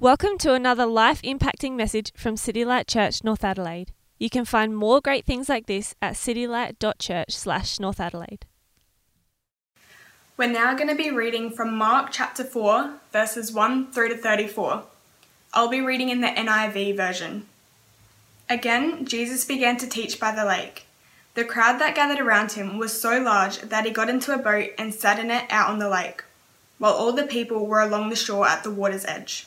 Welcome to another life impacting message from City Light Church North Adelaide. You can find more great things like this at citylight.church/slash North Adelaide. We're now going to be reading from Mark chapter 4, verses 1 through to 34. I'll be reading in the NIV version. Again, Jesus began to teach by the lake. The crowd that gathered around him was so large that he got into a boat and sat in it out on the lake, while all the people were along the shore at the water's edge.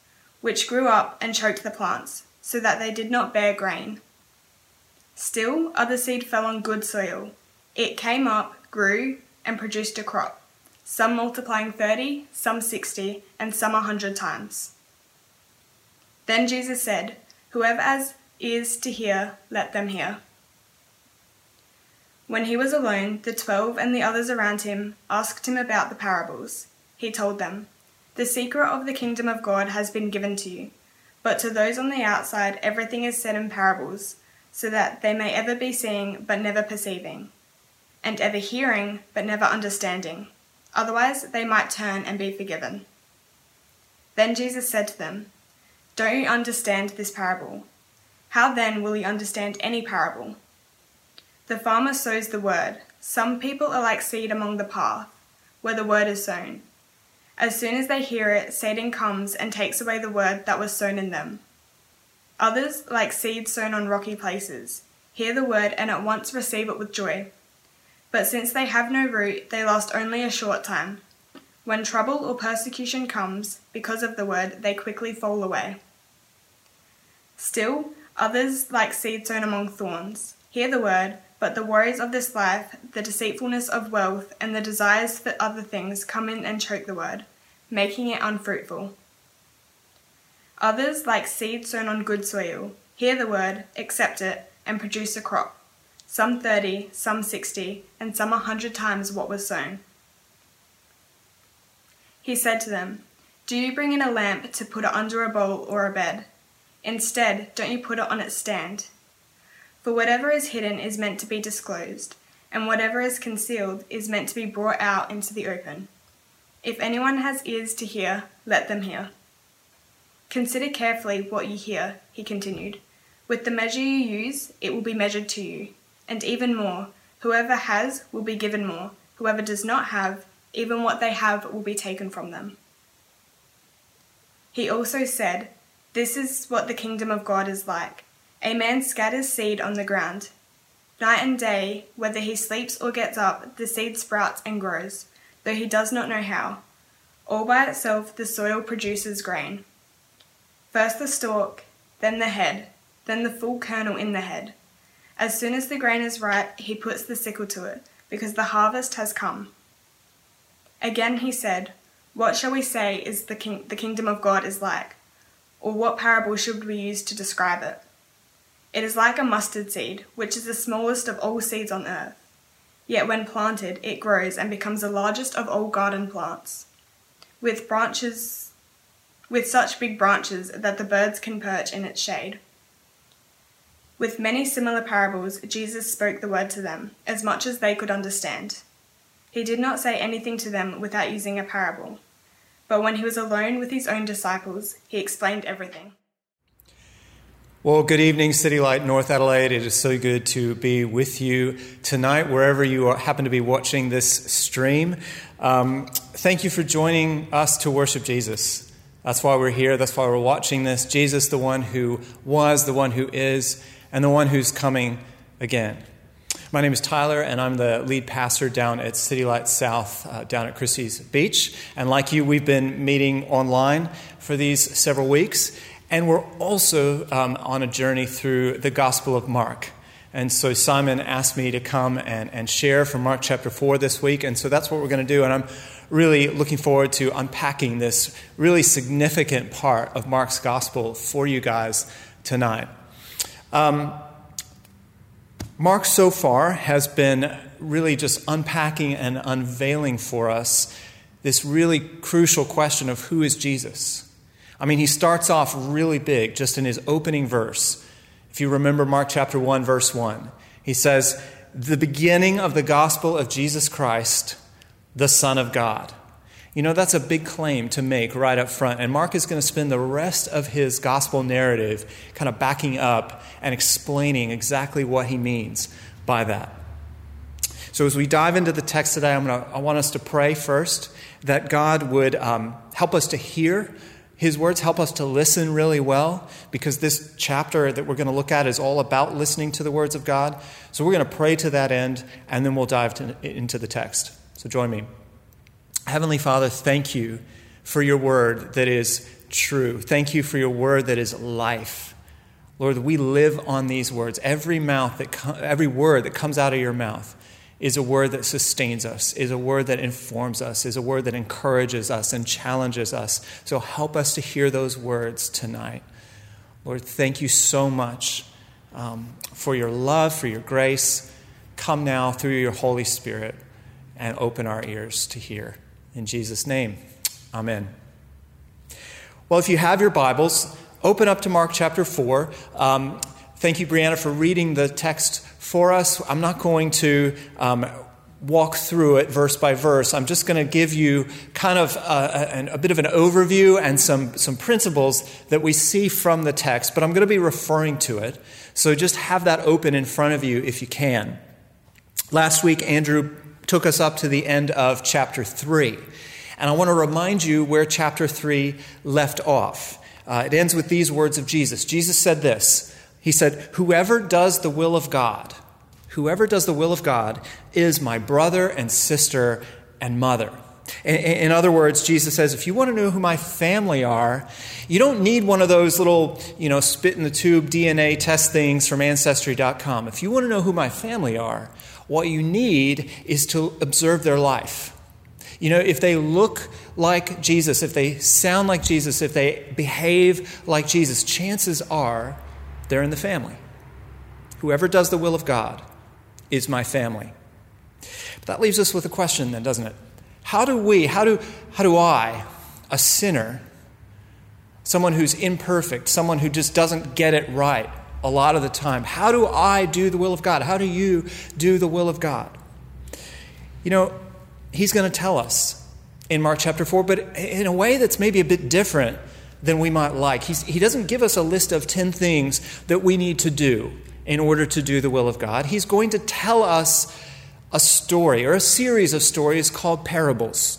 which grew up and choked the plants, so that they did not bear grain. Still, other seed fell on good soil. It came up, grew, and produced a crop, some multiplying thirty, some sixty, and some a hundred times. Then Jesus said, Whoever has ears to hear, let them hear. When he was alone, the twelve and the others around him asked him about the parables. He told them, the secret of the kingdom of God has been given to you, but to those on the outside everything is said in parables, so that they may ever be seeing but never perceiving, and ever hearing but never understanding. Otherwise they might turn and be forgiven. Then Jesus said to them, Don't you understand this parable? How then will you understand any parable? The farmer sows the word. Some people are like seed among the path, where the word is sown. As soon as they hear it, Satan comes and takes away the word that was sown in them. Others, like seeds sown on rocky places, hear the word and at once receive it with joy. But since they have no root, they last only a short time. When trouble or persecution comes, because of the word, they quickly fall away. Still, others, like seed sown among thorns, hear the word, but the worries of this life, the deceitfulness of wealth, and the desires for other things come in and choke the word, making it unfruitful. Others, like seed sown on good soil, hear the word, accept it, and produce a crop, some thirty, some sixty, and some a hundred times what was sown. He said to them, Do you bring in a lamp to put it under a bowl or a bed? Instead, don't you put it on its stand? For whatever is hidden is meant to be disclosed, and whatever is concealed is meant to be brought out into the open. If anyone has ears to hear, let them hear. Consider carefully what you hear, he continued. With the measure you use, it will be measured to you. And even more, whoever has will be given more, whoever does not have, even what they have will be taken from them. He also said, This is what the kingdom of God is like. A man scatters seed on the ground. Night and day, whether he sleeps or gets up, the seed sprouts and grows though he does not know how. All by itself the soil produces grain. First the stalk, then the head, then the full kernel in the head. As soon as the grain is ripe, he puts the sickle to it, because the harvest has come. Again he said, What shall we say is the, king- the kingdom of God is like? Or what parable should we use to describe it? It is like a mustard seed, which is the smallest of all seeds on earth. Yet when planted, it grows and becomes the largest of all garden plants, with branches with such big branches that the birds can perch in its shade. With many similar parables, Jesus spoke the word to them, as much as they could understand. He did not say anything to them without using a parable. But when he was alone with his own disciples, he explained everything. Well, good evening, City Light North Adelaide. It is so good to be with you tonight, wherever you are, happen to be watching this stream. Um, thank you for joining us to worship Jesus. That's why we're here. That's why we're watching this. Jesus, the one who was, the one who is, and the one who's coming again. My name is Tyler, and I'm the lead pastor down at City Light South, uh, down at Christies Beach. And like you, we've been meeting online for these several weeks. And we're also um, on a journey through the Gospel of Mark. And so Simon asked me to come and, and share from Mark chapter 4 this week. And so that's what we're going to do. And I'm really looking forward to unpacking this really significant part of Mark's gospel for you guys tonight. Um, Mark so far has been really just unpacking and unveiling for us this really crucial question of who is Jesus. I mean, he starts off really big just in his opening verse. If you remember Mark chapter 1, verse 1, he says, The beginning of the gospel of Jesus Christ, the Son of God. You know, that's a big claim to make right up front. And Mark is going to spend the rest of his gospel narrative kind of backing up and explaining exactly what he means by that. So, as we dive into the text today, I'm gonna, I want us to pray first that God would um, help us to hear his words, help us to listen really well, because this chapter that we're going to look at is all about listening to the words of God. So, we're going to pray to that end, and then we'll dive to, into the text. So, join me. Heavenly Father, thank you for your word that is true. Thank you for your word that is life. Lord, we live on these words. Every mouth that every word that comes out of your mouth is a word that sustains us, is a word that informs us, is a word that encourages us and challenges us. So help us to hear those words tonight. Lord, thank you so much um, for your love, for your grace. Come now through your Holy Spirit and open our ears to hear. In Jesus' name, amen. Well, if you have your Bibles, open up to Mark chapter 4. Um, thank you, Brianna, for reading the text for us. I'm not going to um, walk through it verse by verse. I'm just going to give you kind of a, a, a, bit of an overview and some, some principles that we see from the text, but I'm going to be referring to it. So just have that open in front of you if you can. Last week, Andrew took us up to the end of chapter 3. And I want to remind you where chapter 3 left off. Uh, it ends with these words of Jesus. Jesus said this He said, Whoever does the will of God, whoever does the will of God is my brother and sister and mother. In, other words, Jesus says, if you want to know who my family are, you don't need one of those little, you know, spit in the tube DNA test things from Ancestry.com. If you want to know who my family are, what you need is to observe their life. You know, if they look like Jesus, if they sound like Jesus, if they behave like Jesus, chances are they're in the family. Whoever does the will of God is my family. But that leaves us with a question then, doesn't it? How do we, how do, how do I, a sinner, someone who's imperfect, someone who just doesn't get it right, a lot of the time. How do I do the will of God? How do you do the will of God? You know, he's going to tell us in Mark chapter 4, but in a way that's maybe a bit different than we might like. He's, he doesn't give us a list of 10 things that we need to do in order to do the will of God. He's going to tell us a story or a series of stories called parables.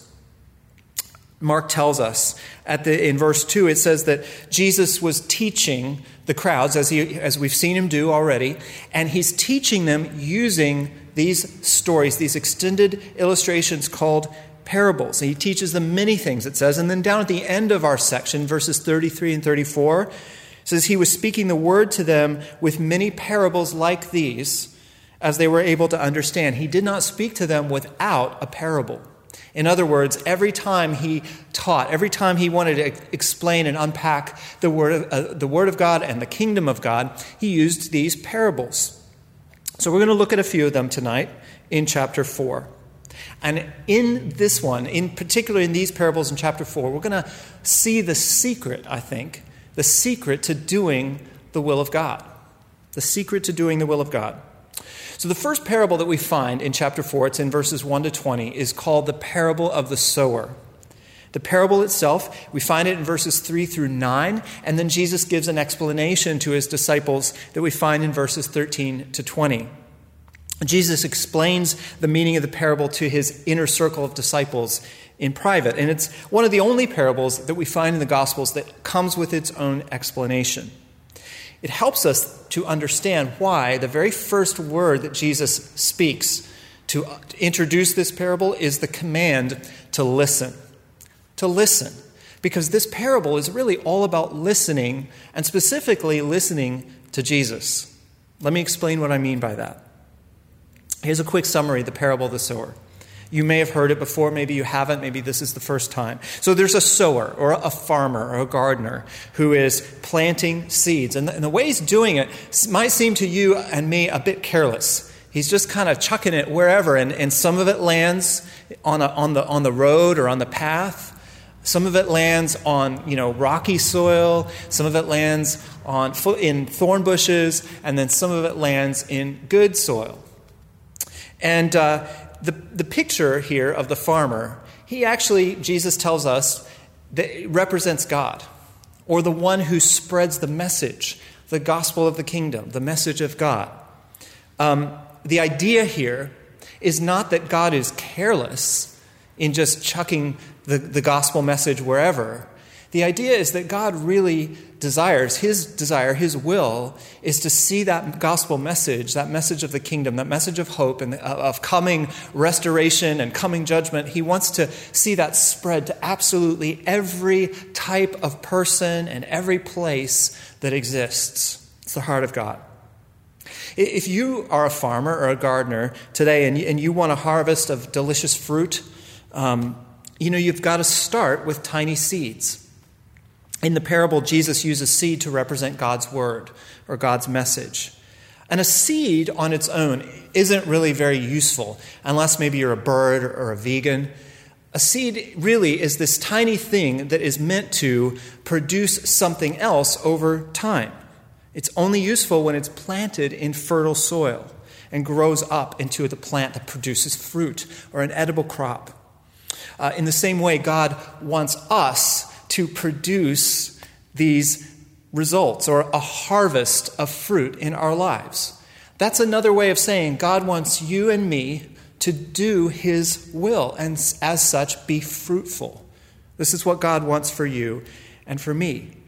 Mark tells us at the, in verse 2, it says that Jesus was teaching the crowds, as, he, as we've seen him do already, and he's teaching them using these stories, these extended illustrations called parables. he teaches them many things, it says. And then down at the end of our section, verses 33 and 34, says he was speaking the word to them with many parables like these as they were able to understand. He did not speak to them without a parable. In other words, every time he taught, every time he wanted to explain and unpack the word, of, uh, the word of God and the kingdom of God, he used these parables. So we're going to look at a few of them tonight in chapter 4. And in this one, in particular in these parables in chapter 4, we're going to see the secret, I think, the secret to doing the will of God. The secret to doing the will of God. So, the first parable that we find in chapter 4, it's in verses 1 to 20, is called the parable of the sower. The parable itself, we find it in verses 3 through 9, and then Jesus gives an explanation to his disciples that we find in verses 13 to 20. Jesus explains the meaning of the parable to his inner circle of disciples in private, and it's one of the only parables that we find in the Gospels that comes with its own explanation. It helps us to understand why the very first word that Jesus speaks to introduce this parable is the command to listen. To listen. Because this parable is really all about listening, and specifically listening to Jesus. Let me explain what I mean by that. Here's a quick summary of the parable of the sower. You may have heard it before, maybe you haven't, maybe this is the first time. So there's a sower or a farmer or a gardener who is planting seeds. And the, and the way he's doing it might seem to you and me a bit careless. He's just kind of chucking it wherever, and, and some of it lands on, a, on, the, on the road or on the path. Some of it lands on you know rocky soil. Some of it lands on in thorn bushes, and then some of it lands in good soil. And uh, the, the picture here of the farmer, he actually, Jesus tells us, that represents God, or the one who spreads the message, the gospel of the kingdom, the message of God. Um, the idea here is not that God is careless in just chucking the, the gospel message wherever. The idea is that God really desires, his desire, his will, is to see that gospel message, that message of the kingdom, that message of hope and of coming restoration and coming judgment. He wants to see that spread to absolutely every type of person and every place that exists. It's the heart of God. If you are a farmer or a gardener today and you, and you want a harvest of delicious fruit, um, you know, you've got to start with tiny seeds. In the parable, Jesus uses seed to represent God's word or God's message. And a seed on its own isn't really very useful unless maybe you're a bird or a vegan. A seed really is this tiny thing that is meant to produce something else over time. It's only useful when it's planted in fertile soil and grows up into the plant that produces fruit or an edible crop. Uh, in the same way, God wants us to produce these results or a harvest of fruit in our lives. That's another way of saying God wants you and me to do His will and, as such, be fruitful. This is what God wants for you and for me.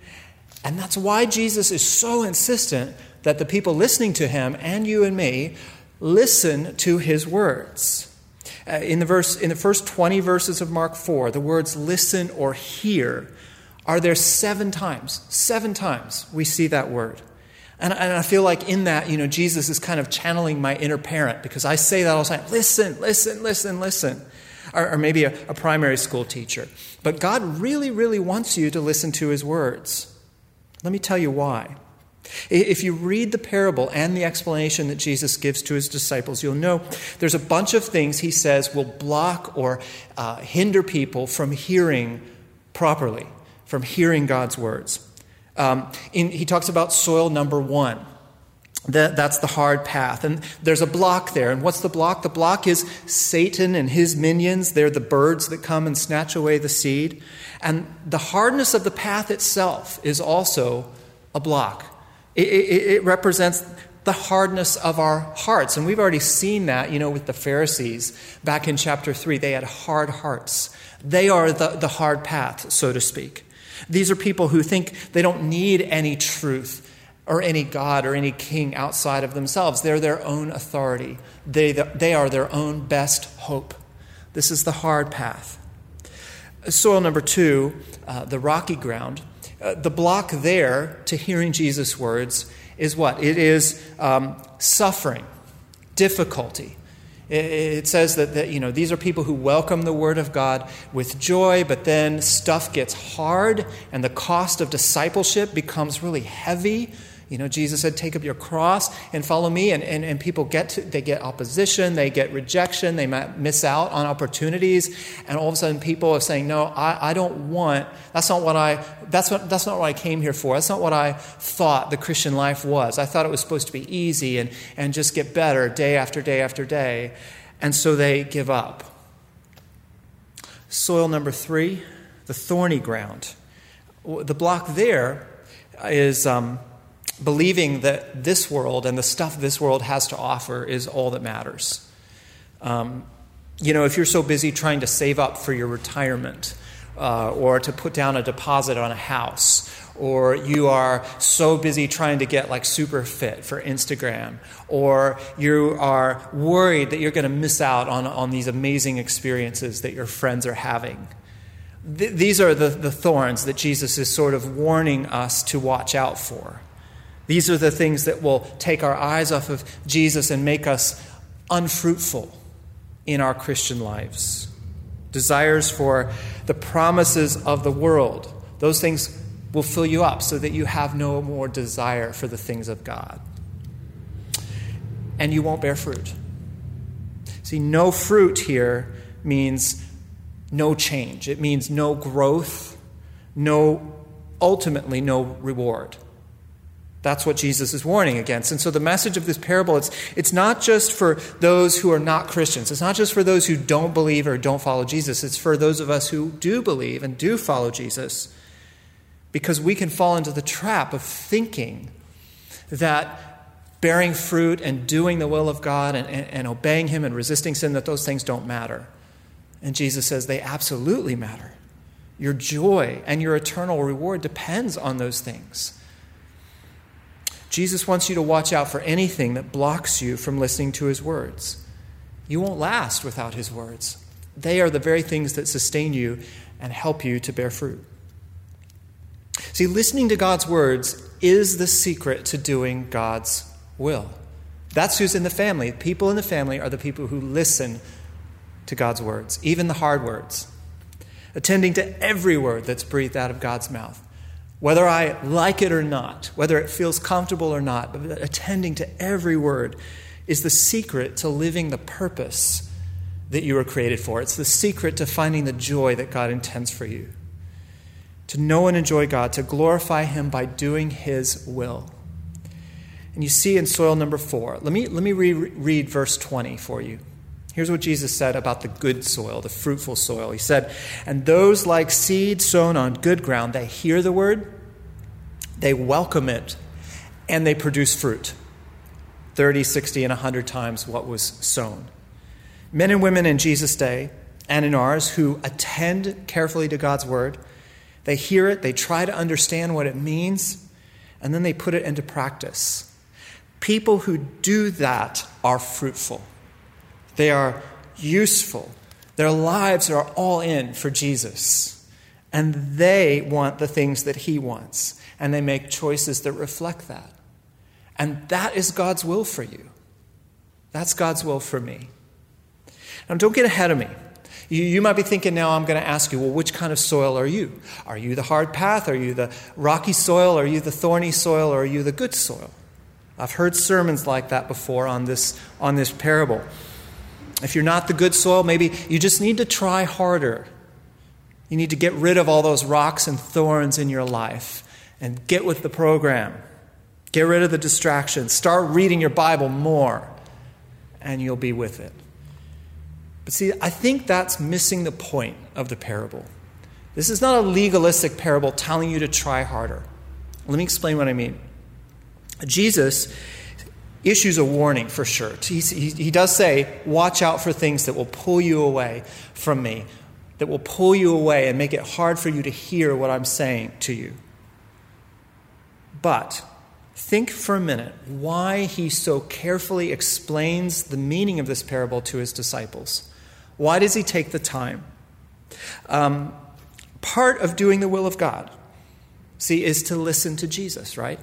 And that's why Jesus is so insistent that the people listening to Him and you and me listen to His words. Uh, in, the verse, in the first 20 verses of Mark 4, the words listen or hear are there seven times. Seven times we see that word. And, and I feel like in that, you know, Jesus is kind of channeling my inner parent because I say that all the time listen, listen, listen, listen. Or, or maybe a, a primary school teacher. But God really, really wants you to listen to his words. Let me tell you why. If you read the parable and the explanation that Jesus gives to his disciples, you'll know there's a bunch of things he says will block or uh, hinder people from hearing properly from hearing God's words. Um, in, he talks about soil number one. That, that's the hard path. And there's a block there. And what's the block? The block is Satan and his minions. They're the birds that come and snatch away the seed. And the hardness of the path itself is also a block. It, it, it represents the hardness of our hearts. And we've already seen that, you know, with the Pharisees back in chapter 3. They had hard hearts. They are the, the hard path, so to speak. These are people who think they don't need any truth or any God or any king outside of themselves. They're their own authority, they, they are their own best hope. This is the hard path. Soil number two, uh, the rocky ground. Uh, the block there to hearing Jesus' words is what? It is um, suffering, difficulty, it says that, that, you know, these are people who welcome the Word of God with joy, but then stuff gets hard and the cost of discipleship becomes really heavy. You know, Jesus said, take up your cross and follow me. And, and, and people get to, they get opposition, they get rejection, they might miss out on opportunities. And all of a sudden people are saying, no, I, I don't want, that's not what I, that's, what, that's not what I came here for. That's not what I thought the Christian life was. I thought it was supposed to be easy and, and just get better day after day after day. And so they give up. Soil number three, the thorny ground. The block there is, um, believing that this world and the stuff this world has to offer is all that matters. Um, you know, if you're so busy trying to save up for your retirement uh, or to put down a deposit on a house, or you are so busy trying to get like super fit for Instagram, or you are worried that you're going to miss out on, on these amazing experiences that your friends are having. Th- these are the, the thorns that Jesus is sort of warning us to watch out for. These are the things that will take our eyes off of Jesus and make us unfruitful in our Christian lives. Desires for the promises of the world, those things will fill you up so that you have no more desire for the things of God. And you won't bear fruit. See, no fruit here means no change, it means no growth, no, ultimately, no reward. That's what Jesus is warning against. And so the message of this parable, it's, it's not just for those who are not Christians. It's not just for those who don't believe or don't follow Jesus. It's for those of us who do believe and do follow Jesus. Because we can fall into the trap of thinking that bearing fruit and doing the will of God and, and, and obeying Him and resisting sin, that those things don't matter. And Jesus says they absolutely matter. Your joy and your eternal reward depends on those things. Jesus wants you to watch out for anything that blocks you from listening to his words. You won't last without his words. They are the very things that sustain you and help you to bear fruit. See, listening to God's words is the secret to doing God's will. That's who's in the family. People in the family are the people who listen to God's words, even the hard words, attending to every word that's breathed out of God's mouth whether I like it or not, whether it feels comfortable or not, but attending to every word is the secret to living the purpose that you were created for. It's the secret to finding the joy that God intends for you. To know and enjoy God, to glorify Him by doing His will. And you see in soil number four, let me, let me reread verse 20 for you. Here's what Jesus said about the good soil, the fruitful soil. He said, And those like seed sown on good ground, they hear the word, they welcome it, and they produce fruit 30, 60, and 100 times what was sown. Men and women in Jesus' day and in ours who attend carefully to God's word, they hear it, they try to understand what it means, and then they put it into practice. People who do that are fruitful. They are useful. Their lives are all in for Jesus. And they want the things that He wants. And they make choices that reflect that. And that is God's will for you. That's God's will for me. Now, don't get ahead of me. You, you might be thinking now, I'm going to ask you, well, which kind of soil are you? Are you the hard path? Are you the rocky soil? Are you the thorny soil? Or are you the good soil? I've heard sermons like that before on this, on this parable. If you're not the good soil, maybe you just need to try harder. You need to get rid of all those rocks and thorns in your life and get with the program. Get rid of the distractions. Start reading your Bible more, and you'll be with it. But see, I think that's missing the point of the parable. This is not a legalistic parable telling you to try harder. Let me explain what I mean. Jesus issues a warning for sure. He, he, does say, Watch out for things that will pull you away from me, that will pull you away and make it hard for you to hear what I'm saying to you. But think for a minute why he so carefully explains the meaning of this parable to his disciples. Why does he take the time? Um, part of doing the will of God, see, is to listen to Jesus, right?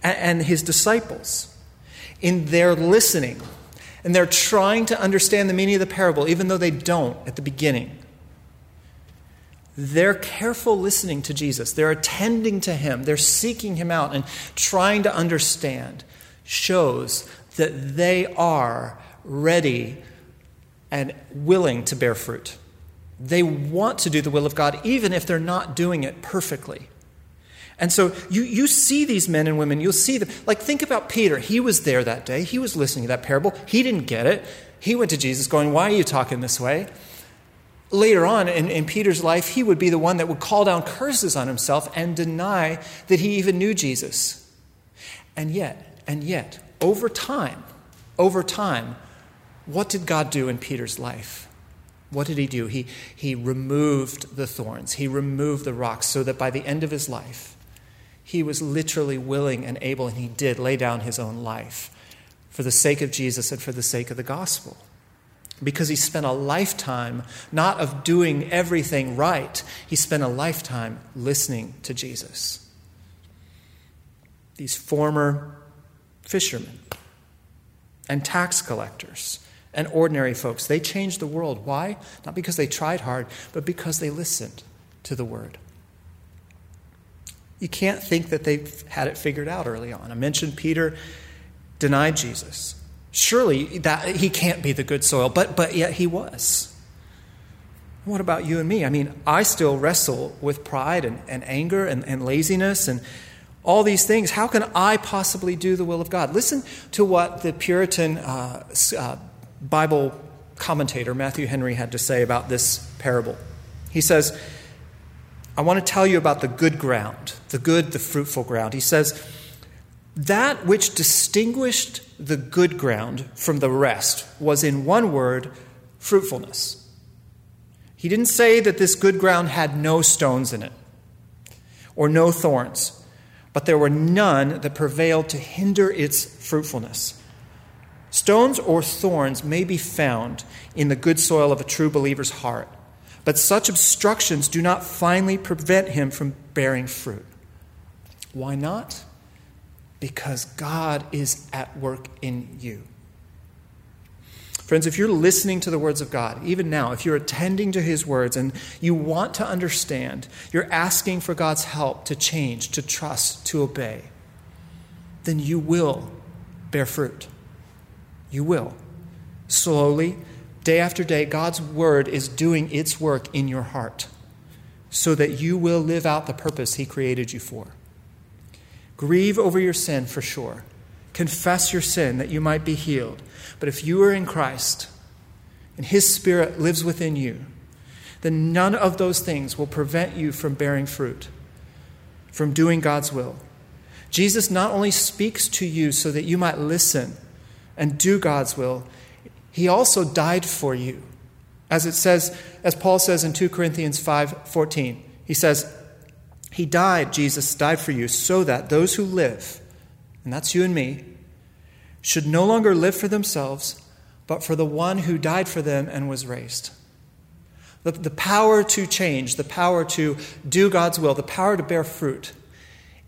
And, and his disciples in their listening and they're trying to understand the meaning of the parable, even though they don't at the beginning. They're careful listening to Jesus. They're attending to him. They're seeking him out and trying to understand. Shows that they are ready and willing to bear fruit. They want to do the will of God, even if they're not doing it perfectly. And so you, you see these men and women, you'll see them. Like, think about Peter. He was there that day, he was listening to that parable. He didn't get it. He went to Jesus going, Why are you talking this way? Later on in, in Peter's life, he would be the one that would call down curses on himself and deny that he even knew Jesus. And yet, and yet, over time, over time, what did God do in Peter's life? What did he do? He, he removed the thorns, he removed the rocks so that by the end of his life, he was literally willing and able, and he did lay down his own life for the sake of Jesus and for the sake of the gospel. Because he spent a lifetime not of doing everything right, he spent a lifetime listening to Jesus. these former fishermen and tax collectors and ordinary folks. They changed the world. Why? Not because they tried hard, but because they listened to the word. You can't think that they had it figured out early on. I mentioned Peter denied Jesus. Surely that he can't be the good soil, but, but yet he was. What about you and me? I mean, I still wrestle with pride and, and anger and, and laziness and all these things. How can I possibly do the will of God? Listen to what the Puritan uh, uh, Bible commentator Matthew Henry had to say about this parable. He says, I want to tell you about the good ground, the good, the fruitful ground. He says, That which distinguished the good ground from the rest was, in one word, fruitfulness. He didn't say that this good ground had no stones in it or no thorns, but there were none that prevailed to hinder its fruitfulness. Stones or thorns may be found in the good soil of a true believer's heart, but such obstructions do not finally prevent him from bearing fruit. Why not? Because God is at work in you. Friends, if you're listening to the words of God, even now, if you're attending to his words and you want to understand, you're asking for God's help to change, to trust, to obey, then you will bear fruit. You will. Slowly, day after day, God's word is doing its work in your heart so that you will live out the purpose he created you for. Grieve over your sin for sure. Confess your sin that you might be healed. But if you are in Christ and His Spirit lives within you, then none of those things will prevent you from bearing fruit, from doing God's will. Jesus not only speaks to you so that you might listen and do God's will, He also died for you. As it says, as Paul says in 2 Corinthians 5:14, he says, He died, Jesus died for you, so that those who live, and that's you and me, should no longer live for themselves, but for the one who died for them and was raised. The, the power to change, the power to do God's will, the power to bear fruit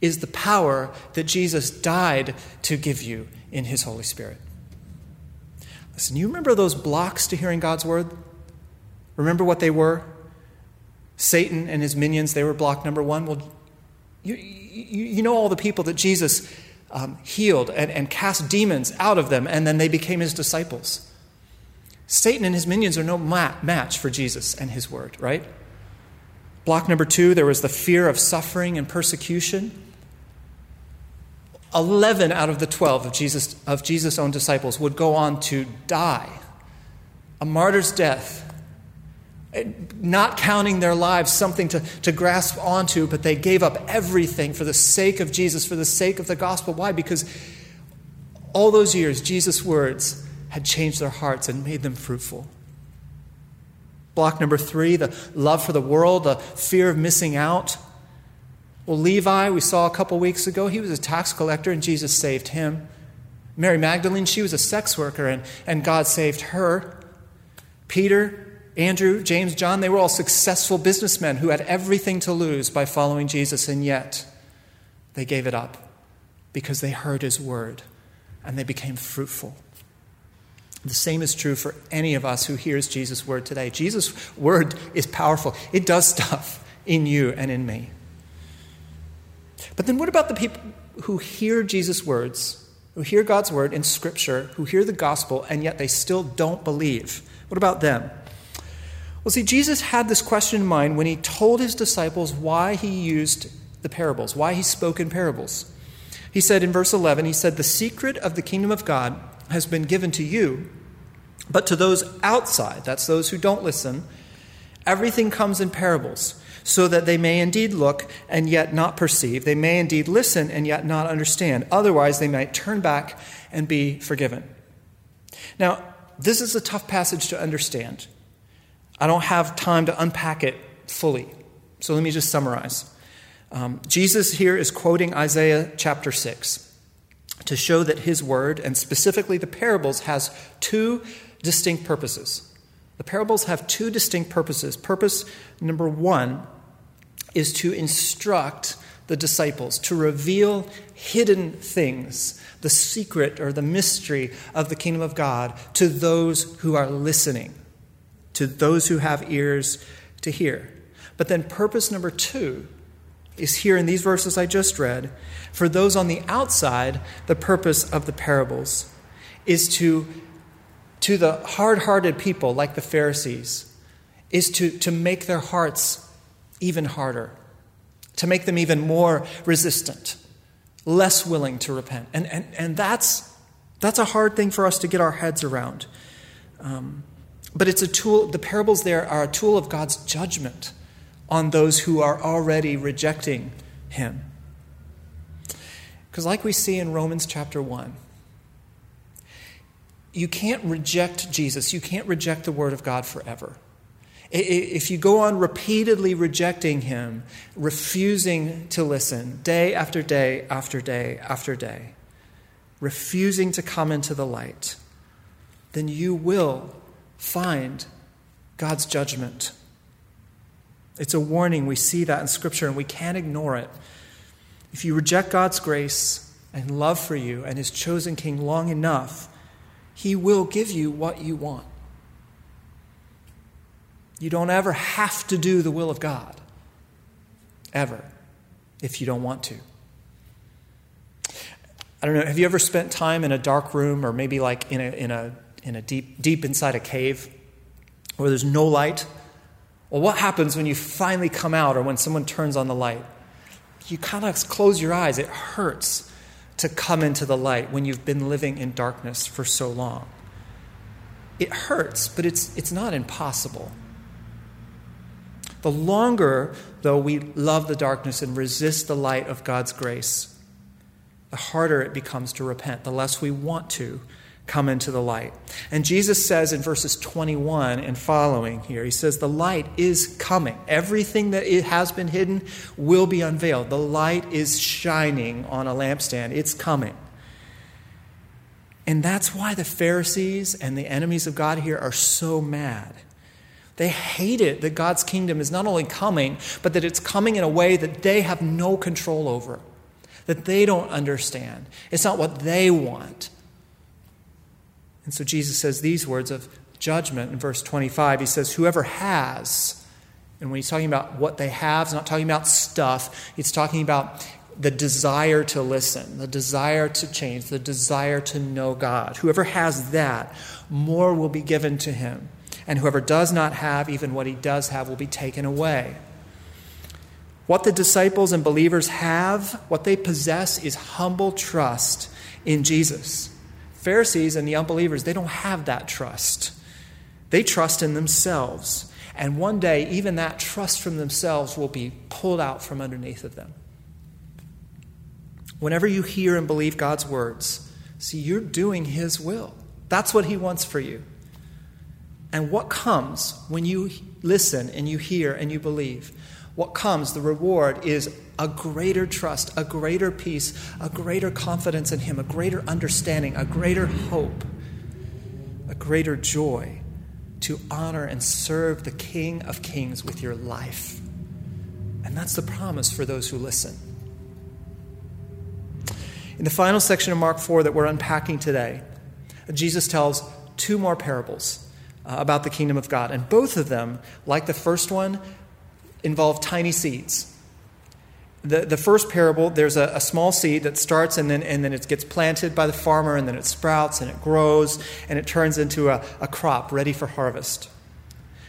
is the power that Jesus died to give you in his Holy Spirit. Listen, you remember those blocks to hearing God's word? Remember what they were? Satan and his minions, they were block number one. Well, you, you, you know all the people that Jesus um, healed and, and cast demons out of them, and then they became his disciples. Satan and his minions are no match for Jesus and his word, right? Block number two, there was the fear of suffering and persecution. 11 out of the 12 of Jesus' of Jesus' own disciples would go on to die a martyr's death not counting their lives something to, to grasp onto, but they gave up everything for the sake of Jesus, for the sake of the gospel. Why? Because all those years, Jesus' words had changed their hearts and made them fruitful. Block number three, the love for the world, the fear of missing out. Well, Levi, we saw a couple weeks ago, he was a tax collector and Jesus saved him. Mary Magdalene, she was a sex worker and, and God saved her. Peter, Andrew, James, John, they were all successful businessmen who had everything to lose by following Jesus, and yet they gave it up because they heard his word and they became fruitful. The same is true for any of us who hears Jesus' word today. Jesus' word is powerful, it does stuff in you and in me. But then what about the people who hear Jesus' words, who hear God's word in Scripture, who hear the gospel, and yet they still don't believe? What about them? Well, see, Jesus had this question in mind when he told his disciples why he used the parables, why he spoke in parables. He said in verse 11, he said, The secret of the kingdom of God has been given to you, but to those outside, that's those who don't listen, everything comes in parables, so that they may indeed look and yet not perceive. They may indeed listen and yet not understand. Otherwise, they might turn back and be forgiven. Now, this is a tough passage to understand. I don't have time to unpack it fully. So let me just summarize. Um, Jesus here is quoting Isaiah chapter 6 to show that his word, and specifically the parables, has two distinct purposes. The parables have two distinct purposes. Purpose number one is to instruct the disciples, to reveal hidden things, the secret or the mystery of the kingdom of God to those who are listening, to those who have ears to hear. But then, purpose number two is here in these verses I just read. For those on the outside, the purpose of the parables is to, to the hard hearted people like the Pharisees, is to, to make their hearts even harder, to make them even more resistant, less willing to repent. And, and, and that's, that's a hard thing for us to get our heads around. Um, but it's a tool, the parables there are a tool of God's judgment on those who are already rejecting him. Because, like we see in Romans chapter 1, you can't reject Jesus, you can't reject the Word of God forever. If you go on repeatedly rejecting Him, refusing to listen day after day after day after day, refusing to come into the light, then you will find God's judgment it's a warning. We see that in Scripture and we can't ignore it. If you reject God's grace and love for you and His chosen King long enough, He will give you what you want. You don't ever have to do the will of God, ever, if you don't want to. I don't know, have you ever spent time in a dark room or maybe like in a, in a, in a deep, deep inside a cave where there's no light? Well, what happens when you finally come out or when someone turns on the light? You kind of close your eyes. It hurts to come into the light when you've been living in darkness for so long. It hurts, but it's, it's not impossible. The longer, though, we love the darkness and resist the light of God's grace, the harder it becomes to repent, the less we want to come into the light. And Jesus says in verses 21 and following here, he says, The light is coming. Everything that it has been hidden will be unveiled. The light is shining on a lampstand, it's coming. And that's why the Pharisees and the enemies of God here are so mad. They hate it that God's kingdom is not only coming, but that it's coming in a way that they have no control over, that they don't understand. It's not what they want. And so Jesus says these words of judgment in verse 25. He says, Whoever has, and when he's talking about what they have, he's not talking about stuff, he's talking about the desire to listen, the desire to change, the desire to know God. Whoever has that, more will be given to him. And whoever does not have, even what he does have, will be taken away. What the disciples and believers have, what they possess, is humble trust in Jesus. Pharisees and the unbelievers, they don't have that trust. They trust in themselves. And one day, even that trust from themselves will be pulled out from underneath of them. Whenever you hear and believe God's words, see, you're doing His will. That's what He wants for you. And what comes when you listen and you hear and you believe? What comes, the reward, is a greater trust, a greater peace, a greater confidence in Him, a greater understanding, a greater hope, a greater joy to honor and serve the King of Kings with your life. And that's the promise for those who listen. In the final section of Mark 4 that we're unpacking today, Jesus tells two more parables uh, about the kingdom of God. And both of them, like the first one, involve tiny seeds. The, the first parable, there's a, a, small seed that starts and then, and then it gets planted by the farmer, and then it sprouts and it grows and it turns into a, a crop ready for harvest.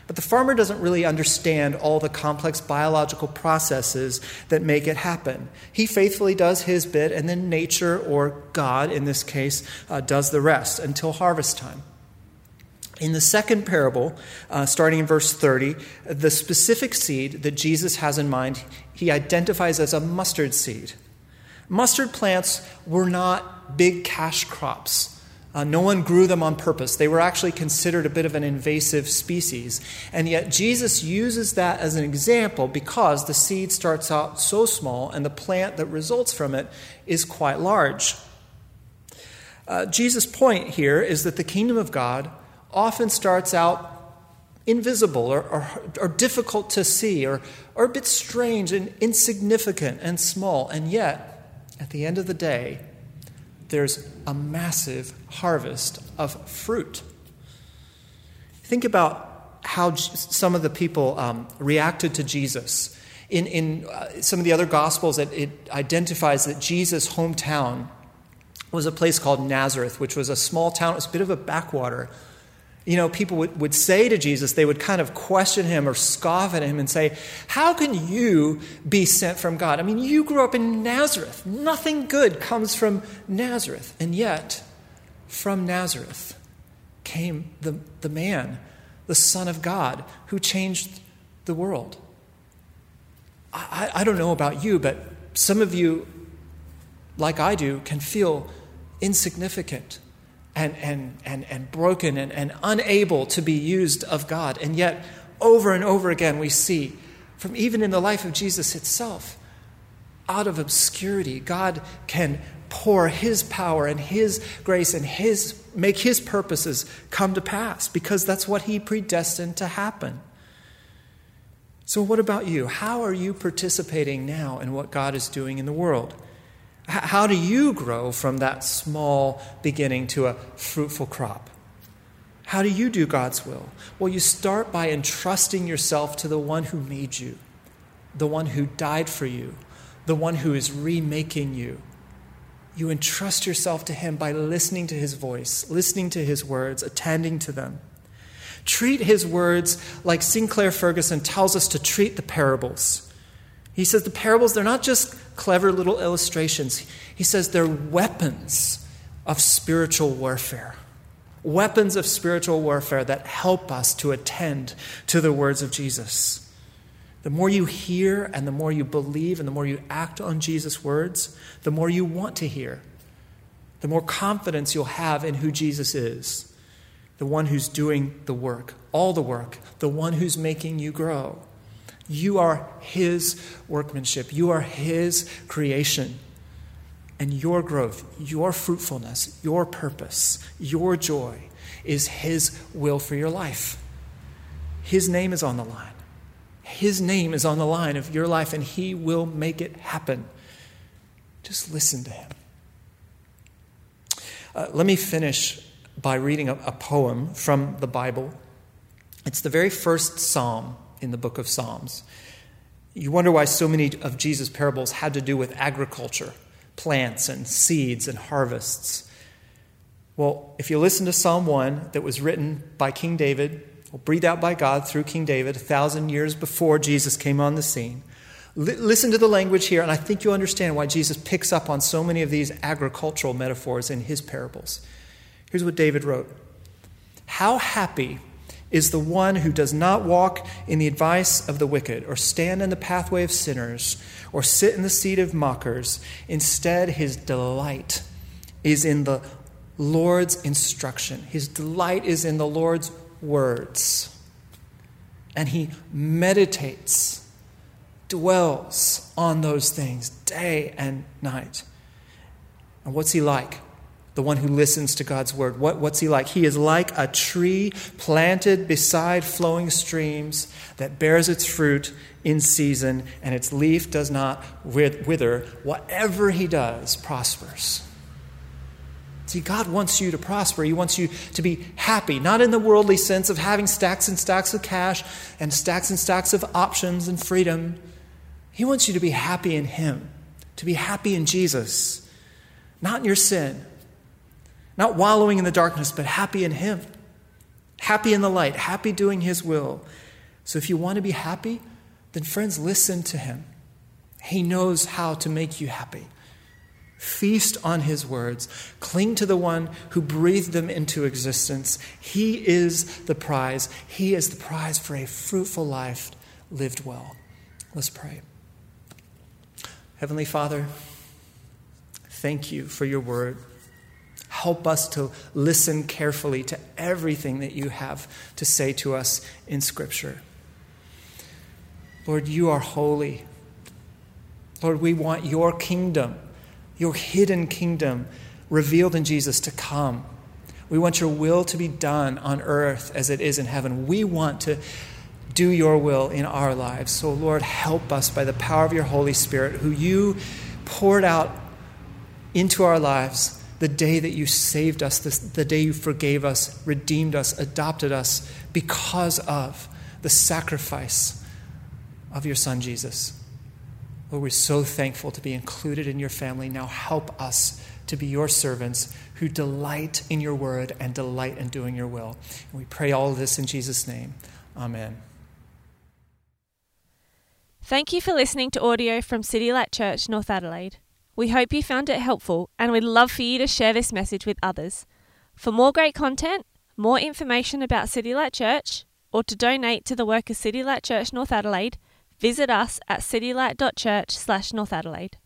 But the farmer doesn't really understand all the complex biological processes that make it happen. He faithfully does his bit, and then nature, or God in this case, uh, does the rest until harvest time. In the second parable, uh, starting in verse 30, the specific seed that Jesus has in mind, he identifies as a mustard seed. Mustard plants were not big cash crops. Uh, no one grew them on purpose. They were actually considered a bit of an invasive species. And yet, Jesus uses that as an example because the seed starts out so small and the plant that results from it is quite large. Uh, Jesus' point here is that the kingdom of God often starts out invisible or, or, or, difficult to see or, or a bit strange and insignificant and small. And yet, at the end of the day, there's a massive harvest of fruit. Think about how some of the people um, reacted to Jesus. In, in uh, some of the other Gospels, it, it identifies that Jesus' hometown was a place called Nazareth, which was a small town. It was a bit of a backwater. You know, people would, would say to Jesus, they would kind of question him or scoff at him and say, How can you be sent from God? I mean, you grew up in Nazareth. Nothing good comes from Nazareth. And yet, from Nazareth came the, the man, the Son of God, who changed the world. I, I don't know about you, but some of you, like I do, can feel insignificant and, and, and, and broken and, and unable to be used of God. And yet, over and over again, we see, from even in the life of Jesus itself, out of obscurity, God can pour his power and his grace and his make his purposes come to pass because that's what he predestined to happen. So what about you? How are you participating now in what God is doing in the world? How do you grow from that small beginning to a fruitful crop? How do you do God's will? Well, you start by entrusting yourself to the one who made you, the one who died for you, the one who is remaking you. You entrust yourself to him by listening to his voice, listening to his words, attending to them. Treat his words like Sinclair Ferguson tells us to treat the parables. He says the parables, they're not just clever little illustrations. He says they're weapons of spiritual warfare. Weapons of spiritual warfare that help us to attend to the words of Jesus. The more you hear and the more you believe and the more you act on Jesus' words, the more you want to hear, the more confidence you'll have in who Jesus is, the one who's doing the work, all the work, the one who's making you grow. You are His workmanship, you are His creation. And your growth, your fruitfulness, your purpose, your joy is His will for your life. His name is on the line. His name is on the line of your life, and He will make it happen. Just listen to Him. Uh, let me finish by reading a, a poem from the Bible. It's the very first psalm in the book of Psalms. You wonder why so many of Jesus' parables had to do with agriculture, plants and seeds and harvests. Well, if you listen to Psalm 1 that was written by King David, breathed out by God through King David a thousand years before Jesus came on the scene, li- listen to the language here, and I think you'll understand why Jesus picks up on so many of these agricultural metaphors in his parables. Here's what David wrote How happy is the one who does not walk in the advice of the wicked, or stand in the pathway of sinners, or sit in the seat of mockers. Instead, his delight is in the Lord's instruction. His delight is in the Lord's words. And he meditates, dwells on those things day and night. And what's he like? The one who listens to God's word. What, what's he like? He is like a tree planted beside flowing streams that bears its fruit in season, and its leaf does not wither. Whatever he does prospers. See, God wants you to prosper. He wants you to be happy, not in the worldly sense of having stacks and stacks of cash and stacks and stacks of options and freedom. He wants you to be happy in Him, to be happy in Jesus, not in your sin, not wallowing in the darkness, but happy in Him, happy in the light, happy doing His will. So if you want to be happy, then friends, listen to Him. He knows how to make you happy. Feast on His words. Cling to the one who breathed them into existence. He is the prize. He is the prize for a fruitful life lived well. Let's pray. Heavenly Father, thank you for your word. Help us to listen carefully to everything that you have to say to us in Scripture. Lord, you are holy. Lord, we want your kingdom, your hidden kingdom, revealed in Jesus to come. We want your will to be done on earth as it is in heaven. We want to do your will in our lives. So, Lord, help us by the power of your Holy Spirit, who you poured out into our lives the day that you saved us, the, the day you forgave us, redeemed us, adopted us because of the sacrifice of your Son, Jesus. Lord, we're so thankful to be included in your family. Now help us to be your servants who delight in your word and delight in doing your will. And we pray all this in Jesus' name. Amen. Thank you for listening to audio from City Light Church, North Adelaide. We hope you found it helpful and we'd love for you to share this message with others. For more great content, more information about City Light Church, or to donate to the work of City Light Church North Adelaide, visit us at citylight.church slash North Adelaide.